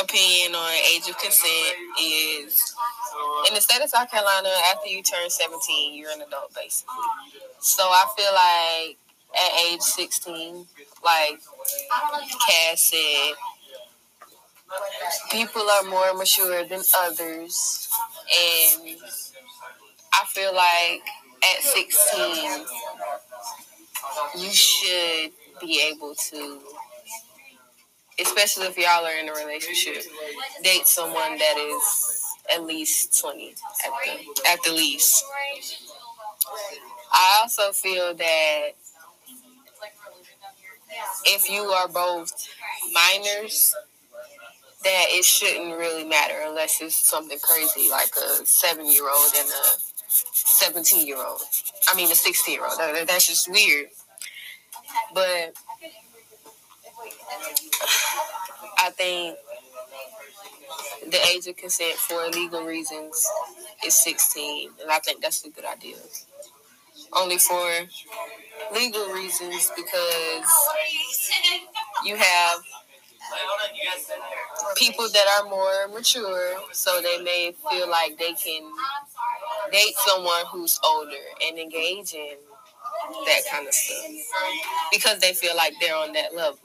opinion on age of consent is in the state of South Carolina, after you turn 17, you're an adult basically. So I feel like at age 16, like Cass said, people are more mature than others. And I feel like at 16, you should be able to, especially if y'all are in a relationship, date someone that is at least 20 at the, at the least. I also feel that if you are both minors, that it shouldn't really matter unless it's something crazy like a seven year old and a 17 year old. I mean, a 16 year old. That's just weird. But think the age of consent for legal reasons is 16, and I think that's a good idea. Only for legal reasons because you have people that are more mature, so they may feel like they can date someone who's older and engage in that kind of stuff because they feel like they're on that level.